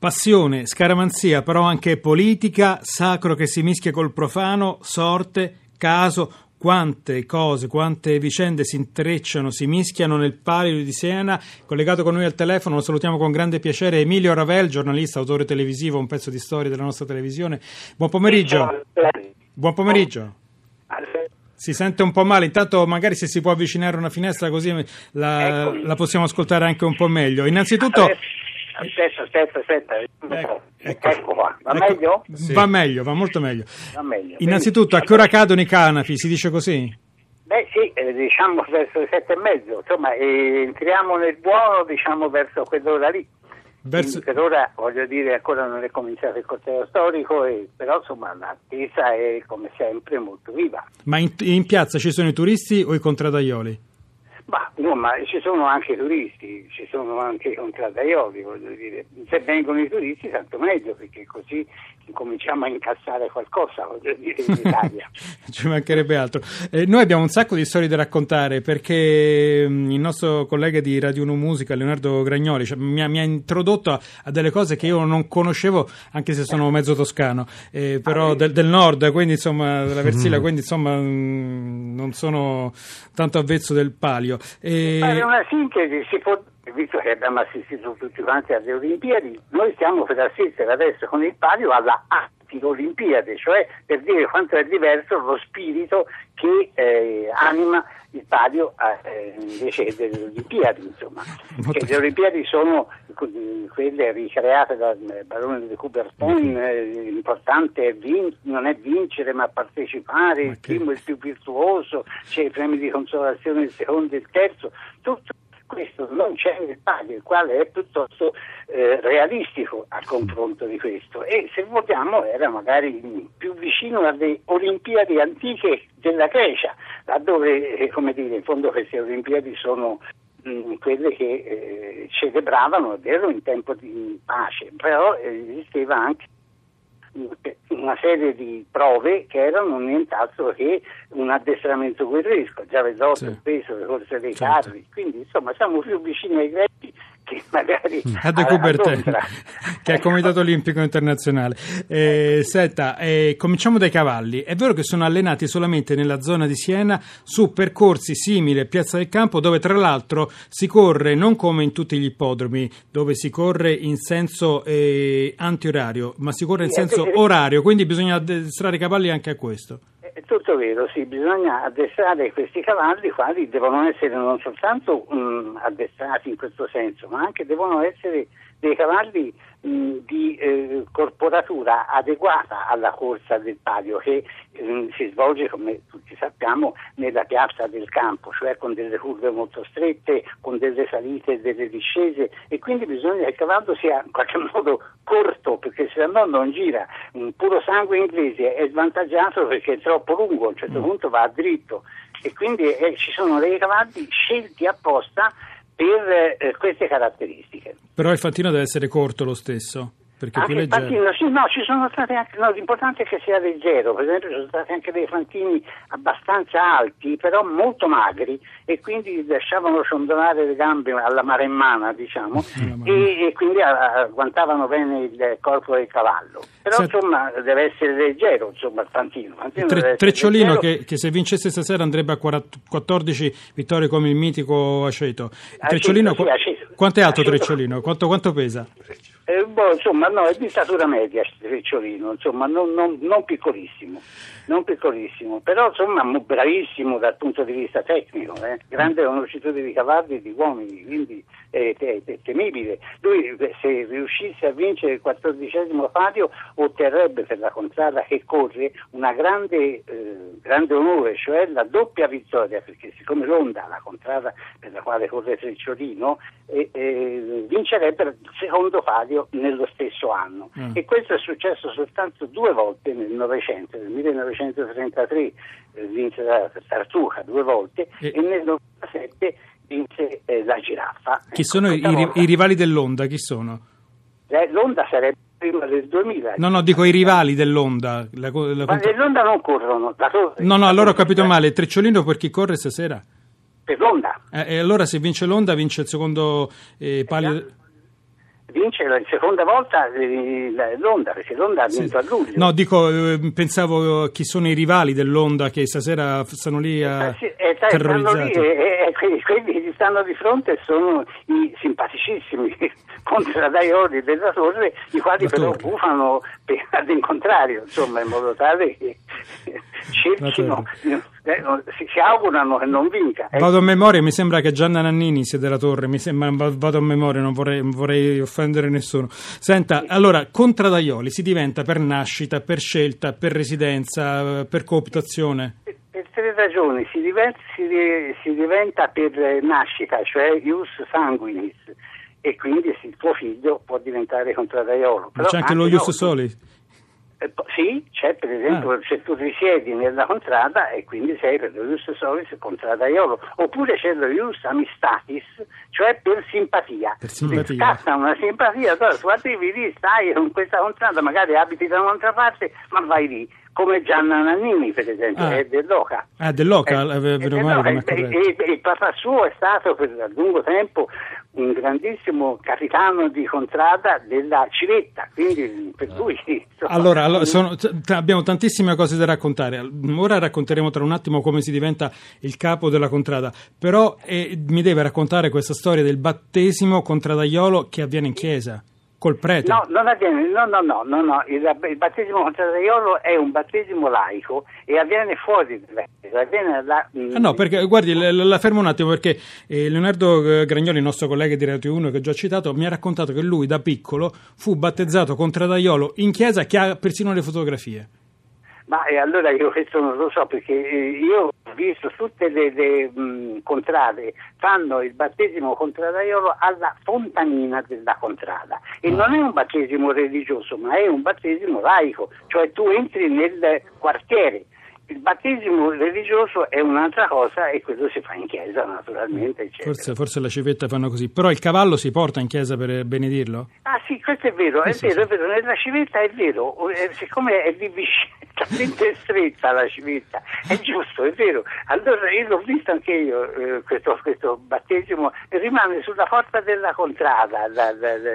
Passione, scaramanzia, però anche politica, sacro che si mischia col profano, sorte, caso, quante cose, quante vicende si intrecciano, si mischiano nel palio di Siena. Collegato con noi al telefono, lo salutiamo con grande piacere, Emilio Ravel, giornalista, autore televisivo, un pezzo di storia della nostra televisione. Buon pomeriggio. Buon pomeriggio. Si sente un po' male, intanto magari se si può avvicinare una finestra così la, la possiamo ascoltare anche un po' meglio. Innanzitutto... Aspetta, aspetta, aspetta. Ecco, ecco. ecco qua. Va ecco. meglio? Sì. Va meglio, va molto meglio. Va meglio. Innanzitutto, a che ora cadono i canapi? Si dice così? Beh sì, eh, diciamo verso le sette e mezzo, insomma, eh, entriamo nel buono, diciamo, verso quell'ora lì. Verso... Per ora, voglio dire, ancora non è cominciato il corteo storico, e, però insomma l'attesa è come sempre molto viva. Ma in, in piazza ci sono i turisti o i contradaioli? Ma, no, ma ci sono anche turisti, ci sono anche contraddaioli, voglio dire. Se vengono i turisti tanto meglio, perché così cominciamo a incassare qualcosa, voglio dire, in Italia. ci mancherebbe altro. Eh, noi abbiamo un sacco di storie da raccontare, perché mh, mm, il nostro collega di Radio 1 Musica, Leonardo Gragnoli, cioè, mi, ha, mi, ha, introdotto a, a, delle cose che io non conoscevo, anche se sono mezzo toscano, eh, però ah, del, del, nord, quindi insomma, della Versilia, mm. quindi insomma... Mh, non sono tanto avvezzo del palio. E... Fare una sintesi, si può, visto che abbiamo assistito tutti quanti alle Olimpiadi, noi stiamo per assistere adesso con il palio alla anti-Olimpiadi, cioè per dire quanto è diverso lo spirito che eh, anima il palio eh, invece delle Olimpiadi, insomma. Che le Olimpiadi sono quelle ricreate dal barone di Coubertin, eh, l'importante è vin- non è vincere ma partecipare, il primo è il più virtuoso, c'è i premi di consolazione il secondo e il terzo, tutto questo non c'è nel palio, il quale è piuttosto eh, realistico a confronto di questo. E se vogliamo era magari più vicino alle Olimpiadi antiche della Grecia, laddove eh, come dire, in fondo queste Olimpiadi sono mm, quelle che eh, celebravano, è vero, in tempo di pace, però eh, esisteva anche una serie di prove che erano nient'altro che un addestramento guerresco, già vedrò sì. il peso, le corse dei certo. carri, quindi insomma siamo più vicini ai greci che magari a De Coubertin, che è il Comitato Olimpico Internazionale. Eh, senta, eh, cominciamo dai cavalli. È vero che sono allenati solamente nella zona di Siena su percorsi simili a Piazza del Campo, dove tra l'altro si corre non come in tutti gli ippodromi, dove si corre in senso eh, antiorario, ma si corre in senso orario, quindi bisogna addestrare i cavalli anche a questo. È tutto vero, sì, bisogna addestrare questi cavalli, quali devono essere non soltanto mh, addestrati in questo senso, ma anche devono essere dei cavalli mh, di eh, corporatura adeguata alla corsa del palio che mh, si svolge, come tutti sappiamo, nella piazza del campo, cioè con delle curve molto strette, con delle salite e delle discese e quindi bisogna che il cavallo sia in qualche modo corto perché se no non gira. Un puro sangue inglese è svantaggiato perché è troppo lungo, a un certo mm. punto va dritto e quindi eh, ci sono dei cavalli scelti apposta per eh, queste caratteristiche. Però il fantino deve essere corto lo stesso. Perché anche più leggero. Fantino, sì, no, ci sono stati anche, no, l'importante è che sia leggero, per esempio ci sono stati anche dei fantini abbastanza alti, però molto magri e quindi lasciavano ciondolare le gambe alla maremmana, diciamo, e, e, quindi agguantavano bene il corpo del cavallo. Però Senti, insomma deve essere leggero, insomma, il fantino. fantino tre, Trecciolino che, che, se vincesse stasera andrebbe a 14 vittorie come il mitico Aceto. Trecciolino, sì, Aceto. quanto è alto Aceto. Trecciolino? Quanto, quanto pesa? Eh, boh, insomma, no, è di statura media Strecciolino, insomma, non, non, non, piccolissimo, non piccolissimo, però insomma bravissimo dal punto di vista tecnico, eh? grande conoscitore di cavalli e di uomini, quindi è, è, è, temibile. Lui se riuscisse a vincere il quattordicesimo patio otterrebbe per la contrada che corre una grande, eh, grande onore, cioè la doppia vittoria, perché siccome l'Onda, la contrada per la quale corre Trecciolino, vincerebbe il secondo patio Lazio nello stesso anno mm. e questo è successo soltanto due volte nel Novecento, nel 1933 eh, vinse la Tartuca due volte e, e nel 1997 vinse eh, la giraffa. Chi sono i, i, rivali dell'Onda? Chi sono? Eh, L'Onda sarebbe prima del 2000. No, no, dico i rivali dell'Onda. La, la Ma dell'Onda non corrono. no, no, allora ho capito male. Trecciolino per chi corre stasera? Per l'Onda. Eh, e allora se vince l'Onda vince il secondo eh, palio... vince la seconda volta eh, l'Onda, perché l'Onda ha vinto a luglio. No, dico, eh, pensavo chi sono i rivali dell'Onda che stasera stanno lì a eh, sì, eh, lì, e, e, quelli che stanno di fronte sono i simpaticissimi contradaioli della torre, i quali la però torre. bufano ad incontrario, insomma, in modo tale che cerchino, eh, si, si, augurano che non vinca. Eh. Vado a memoria, mi sembra che Gianna Nannini sia della Torre, mi sembra, vado a memoria, non vorrei, vorrei offendere nessuno. Senta, sì. allora, contradaioli si diventa per nascita, per scelta, per residenza, per cooptazione? Per tre ragioni, si diventa, si, si diventa per nascita, cioè ius sanguinis, e quindi il tuo figlio può diventare contradaiolo. Ma c'è anche lo ius soli? Eh, sì, c'è per esempio ah. se tu risiedi nella contrada e quindi sei per lo ius solis contradaiolo, oppure c'è lo ius amistatis, cioè per simpatia. Per simpatia. Scatta una simpatia, allora tu arrivi lì, stai con questa contrada, magari abiti da un'altra parte, ma vai lì come Gianna Nannini per esempio, ah. è dell'Oca. Ah, dell'Oca, eh, eh, male, e, e, e, il papà suo è stato per lungo tempo un grandissimo capitano di contrada della Civetta, quindi per lui... Insomma, allora, allora sono, t- abbiamo tantissime cose da raccontare, ora racconteremo tra un attimo come si diventa il capo della contrada, però eh, mi deve raccontare questa storia del battesimo contradaiolo che avviene in chiesa. Col prete? No, non avviene, no, no, no, no, no. Il, il, battesimo contradaiolo è un battesimo laico e avviene fuori dalla Chiesa, avviene da... Ah, no, perché, guardi, la, la, fermo un attimo perché eh, Leonardo Gragnoli, il nostro collega di Radio 1 che ho già citato, mi ha raccontato che lui da piccolo fu battezzato contradaiolo in chiesa che ha persino le fotografie. Ma eh, allora io questo non lo so perché eh, io ho visto tutte le, le mh, contrade fanno il battesimo contradaiolo alla fontanina della contrada e ah. non è un battesimo religioso ma è un battesimo laico, cioè tu entri nel quartiere il battesimo religioso è un'altra cosa e quello si fa in chiesa naturalmente. Forse, forse, la civetta fanno così, però il cavallo si porta in chiesa per benedirlo? Ah sì, questo è vero, è, vero, è vero, nella civetta è vero, eh, siccome è di talmente stretta la civetta, è giusto, è vero. Allora io l'ho visto anche io, eh, questo, questo, battesimo, rimane sulla porta della contrada la, la, la,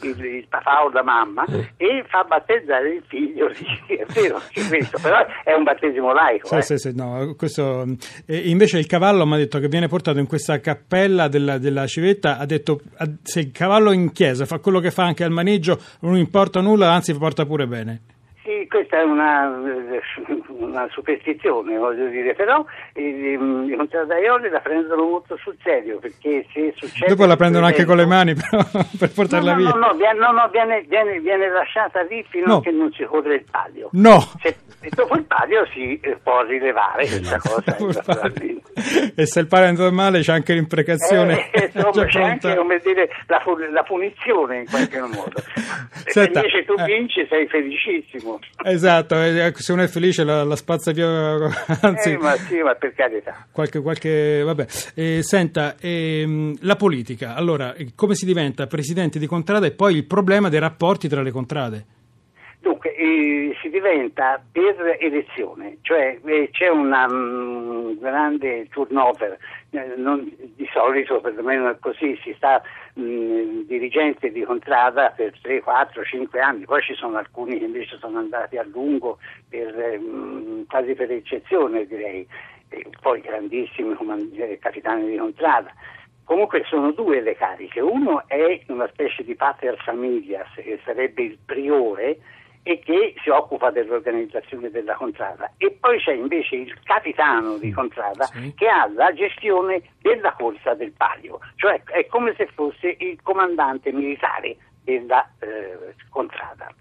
il, il, papà o la mamma e fa battezzare il figlio, è vero, è questo, però è un battesimo laico. Sì, eh. sì, sì, no, questo, eh, invece il cavallo mi ha detto che viene portato in questa cappella della, della civetta, ha detto se il cavallo in chiesa fa quello che fa anche al maneggio non importa nulla, anzi porta pure bene. Sì, questa è una, una, superstizione, voglio dire, però i, i contraddaioli la prendono molto sul serio perché se succede... Dopo la prendono anche con le mani però, per portarla no, via. No, no, no, no viene, viene, viene, lasciata lì fino no. a che non si copre il palio. No! Se, e dopo il palio si eh, può rilevare questa cosa. e se il palio è andato male c'è anche l'imprecazione. Eh, insomma, c'è anche come dire, la, la, punizione in qualche modo. Senta, se invece tu eh. vinci sei felicissimo. Esatto, eh, se uno è felice la, la spazza via. Anzi, eh, ma sì, ma per carità. Qualche, qualche, vabbè. Eh, senta, ehm, la politica, allora, come si diventa presidente di contrada e poi il problema dei rapporti tra le contrade? Dunque, eh, si diventa per elezione, cioè eh, c'è un um, grande turnover, eh, non, di solito perlomeno è così, si sta mh, dirigente di contrada per 3, 4, 5 anni, poi ci sono alcuni che invece sono andati a lungo, per, mh, quasi per eccezione direi, e poi grandissimi comand- capitani di contrada. Comunque sono due le cariche, uno è una specie di pater familias che sarebbe il priore, e che si occupa dell'organizzazione della contrada e poi c'è invece il capitano di contrada sì. che ha la gestione della corsa del palio, cioè è come se fosse il comandante militare della eh, contrada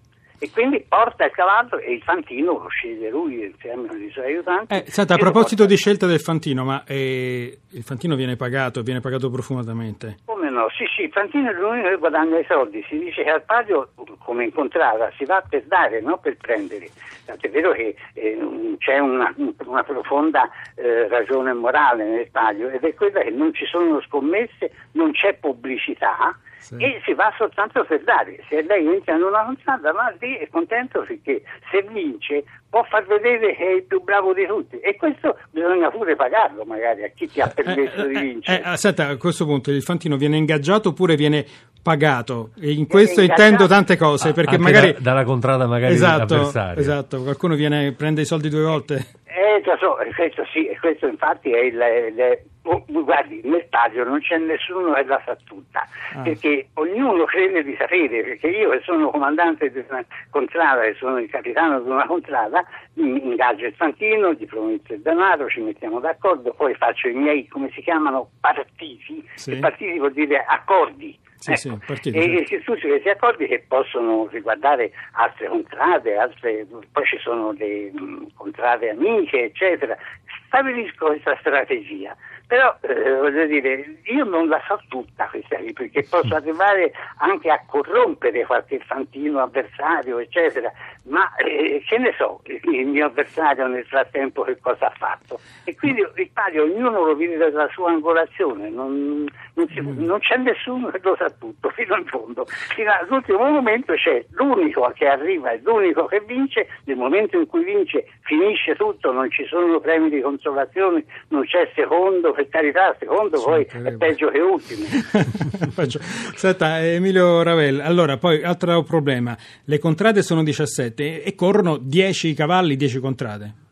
e quindi porta il cavallo e il fantino lo sceglie lui insieme ai suoi aiutanti. Eh, senta, a proposito di scelta del fantino, ma eh, il fantino viene pagato, viene pagato profumatamente? Come no? Sì, sì, fantino è l'unico che guadagna i soldi. Si dice che al palio, come incontrata, si va per dare, non per prendere. Tanto è vero che eh, c'è una, una profonda eh, ragione morale nel palio ed è quella che non ci sono scommesse, non c'è pubblicità sì. e si va soltanto per dare. Se lei entra in una constante va lì è contento perché se vince può far vedere che è il più bravo di tutti e questo bisogna pure pagarlo magari a chi ti ha permesso eh, di eh, vincere. Eh, aspetta, a questo punto il Fantino viene ingaggiato oppure viene pagato. E in questo eh, intendo tante cose, ah, perché magari... Da, dalla contrada magari esatto. Esatto, qualcuno viene, prende i soldi due volte. So, questo sì, questo infatti è il, il oh, guardi, nel stadio non c'è nessuno che la sa tutta, ah. perché ognuno crede di sapere, perché io che sono comandante di una contrada, che sono il capitano di una contrada, ingaggio il fantino, gli prometto il denaro, ci mettiamo d'accordo, poi faccio i miei, come si chiamano, partiti, sì. partiti vuol dire accordi. Sì, ecco. sì, partito, e sì. tutti questi accordi che possono riguardare altre contrade, altre, poi ci sono le mh, contrade amiche, eccetera. Stabilisco questa strategia. Però eh, voglio dire, io non la so tutta questa lì, perché posso arrivare anche a corrompere qualche fantino avversario, eccetera, ma eh, che ne so il mio avversario nel frattempo che cosa ha fatto. E quindi il palio ognuno lo vive dalla sua angolazione, non, non, si, mm. non, c'è nessuno che lo sa tutto fino in fondo. Fino all'ultimo momento c'è l'unico che arriva e l'unico che vince, nel momento in cui vince finisce tutto, non ci sono premi di consolazione, non c'è secondo per carità, secondo poi è peggio che ultimo. Senta, Emilio Ravel, allora poi altro problema, le contrade sono 17 e corrono 10 cavalli, 10 contrade.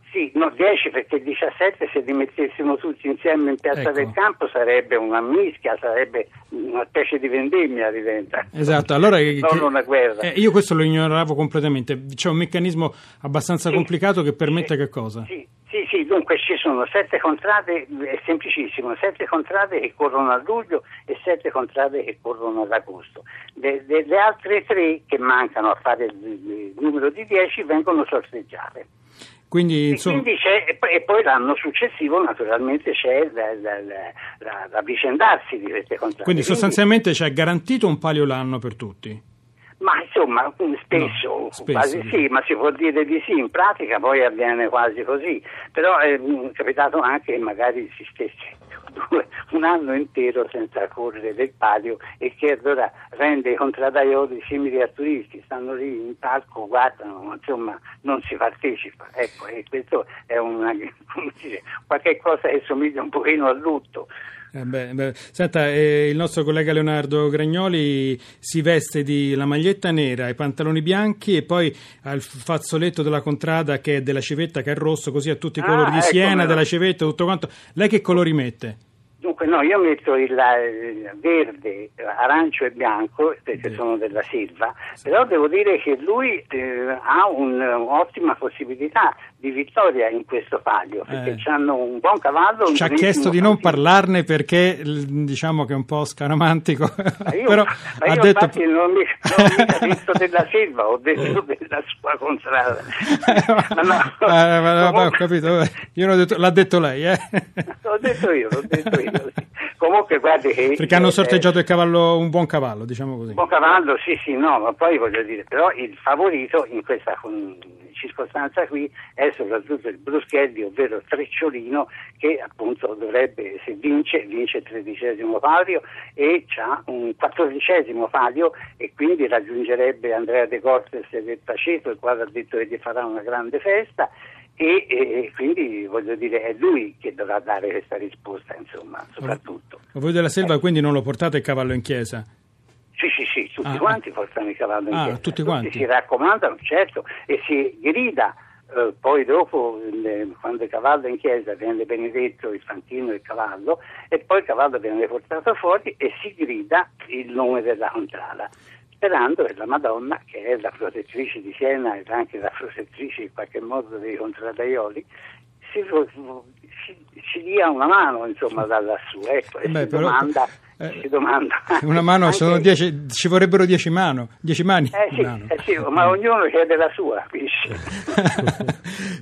No, 10 perché 17 se li mettessimo tutti insieme in piazza ecco. del campo sarebbe una mischia, sarebbe una specie di vendemmia diventa. Esatto, allora non una guerra. Eh, io questo lo ignoravo completamente, c'è un meccanismo abbastanza sì, complicato che permette sì, che cosa? Sì, sì, sì, dunque ci sono sette contrade, è semplicissimo, sette contrade che corrono a luglio e sette contrade che corrono ad agosto. Le, le, le altre tre che mancano a fare il, il numero di 10 vengono sorteggiate. Quindi, insomma... e, quindi e, poi l'anno successivo naturalmente c'è l'avvicendarsi di queste contratte. Quindi sostanzialmente c'è garantito un palio l'anno per tutti? Ma insomma, spesso, no, spesso quasi sì, ma si può dire di sì, in pratica poi avviene quasi così, però è capitato anche che magari si stesse un anno intero senza correre del palio e che allora rende i contradaioli simili a turisti, stanno lì in palco, guardano, ma insomma non si partecipa. Ecco, e questo è una, dire, qualche cosa che somiglia un pochino al lutto. Eh beh, beh. Senta, eh, il nostro collega Leonardo Gragnoli si veste di la maglietta nera, i pantaloni bianchi e poi ha il fazzoletto della contrada che è della civetta che è rosso, così ha tutti i colori ah, di Siena, della civetta, tutto quanto. Lei che colori mette? Dunque no, io metto il, il verde, arancio e bianco perché sì. sono della Silva, sì. però devo dire che lui eh, ha un, un'ottima possibilità di vittoria in questo palio perché eh. hanno un buon cavallo. Ci ha chiesto di non parlarne perché diciamo che è un po' scaramantico. Ma io, però ma io ha detto... non mi, ho detto della Silva, ho detto della sua contrada. ma no, eh, ma, comunque... ho capito, io l'ho detto, l'ha detto lei, eh? L'ho detto io, l'ho detto io. Comunque guardi che... Perché hanno sorteggiato il cavallo, un buon cavallo, diciamo così. Un buon cavallo, sì, sì, no, ma poi voglio dire, però il favorito in questa circostanza qui è soprattutto il Bruschelli, ovvero Trecciolino, che appunto dovrebbe, se vince, vince il tredicesimo palio e ha un quattordicesimo palio e quindi raggiungerebbe Andrea De Cortes del Paceto, il quale ha detto che gli farà una grande festa e, e, quindi voglio dire è lui che dovrà dare questa risposta insomma soprattutto voi della Selva eh. quindi non lo portate il cavallo in chiesa? Sì, sì, sì, tutti ah, quanti ah. portano il cavallo in ah, chiesa tutti tutti si raccomandano certo e si grida eh, poi dopo le, quando il cavallo è in chiesa viene benedetto il fantino e il cavallo e poi il cavallo viene portato fuori e si grida il nome della contrada sperando che la Madonna, che è la protettrice di Siena ed anche la protettrice in qualche modo dei contradaioli, si, si dia una mano insomma da lassù ecco, e Beh, si, però, domanda, eh, domanda. una mano anche, sono dieci, ci vorrebbero dieci, mano, dieci mani eh sì, eh sì, ma ognuno chiede la sua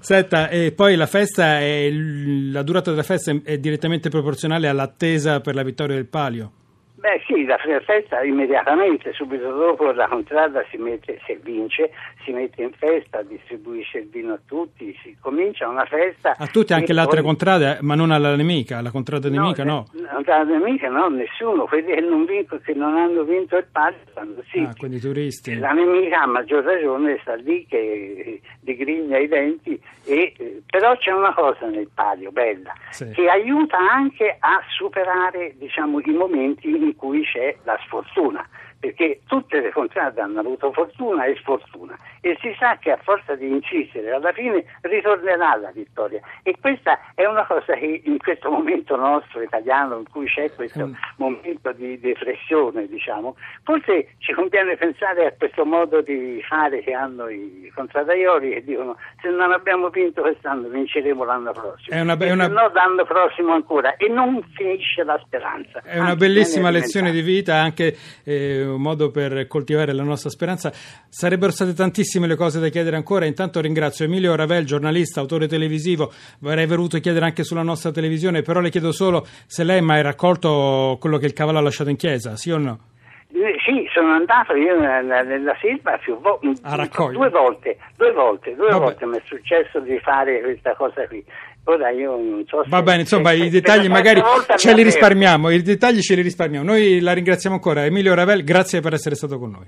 Senta, e poi la festa è, la durata della festa è direttamente proporzionale all'attesa per la vittoria del palio Beh sì, la festa immediatamente, subito dopo la contrada si mette, se vince, si mette in festa, distribuisce il vino a tutti, si comincia una festa. A tutti, anche le altre contrade, ma non alla nemica, alla contrada nemica no. no. Alla nemica no, nessuno, quelli che non, vinco, che non hanno vinto il palio stanno sì. Ah, quindi turisti. La nemica a maggior ragione sta lì che digrigna i denti, e, però c'è una cosa nel palio bella, sì. che aiuta anche a superare diciamo, i momenti in cui c'è la sfortuna perché tutte le contrate hanno avuto fortuna e sfortuna e si sa che a forza di incisere alla fine ritornerà la vittoria. E questa è una cosa che in questo momento nostro italiano in cui c'è questo mm. momento di depressione diciamo forse ci conviene pensare a questo modo di fare che hanno i contrattaioli che dicono se non abbiamo vinto quest'anno vinceremo l'anno prossimo. È una, è una... no l'anno prossimo ancora. E non finisce la speranza. È una Anzi, bellissima lezione di vita anche eh, un modo per coltivare la nostra speranza. Sarebbero state tantissime le cose da chiedere ancora. Intanto ringrazio Emilio Ravel, giornalista, autore televisivo. Avrei voluto chiedere anche sulla nostra televisione, però le chiedo solo se lei ha mai raccolto quello che il cavallo ha lasciato in chiesa, sì o no? Eh, sì, sono andato io nella, nella Silva vo- due volte, due volte, due Vabbè. volte mi è successo di fare questa cosa qui. Ora io non so Va bene, insomma, i dettagli magari ce li risparmiamo, i dettagli ce li risparmiamo. Noi la ringraziamo ancora. Emilio Ravel, grazie per essere stato con noi.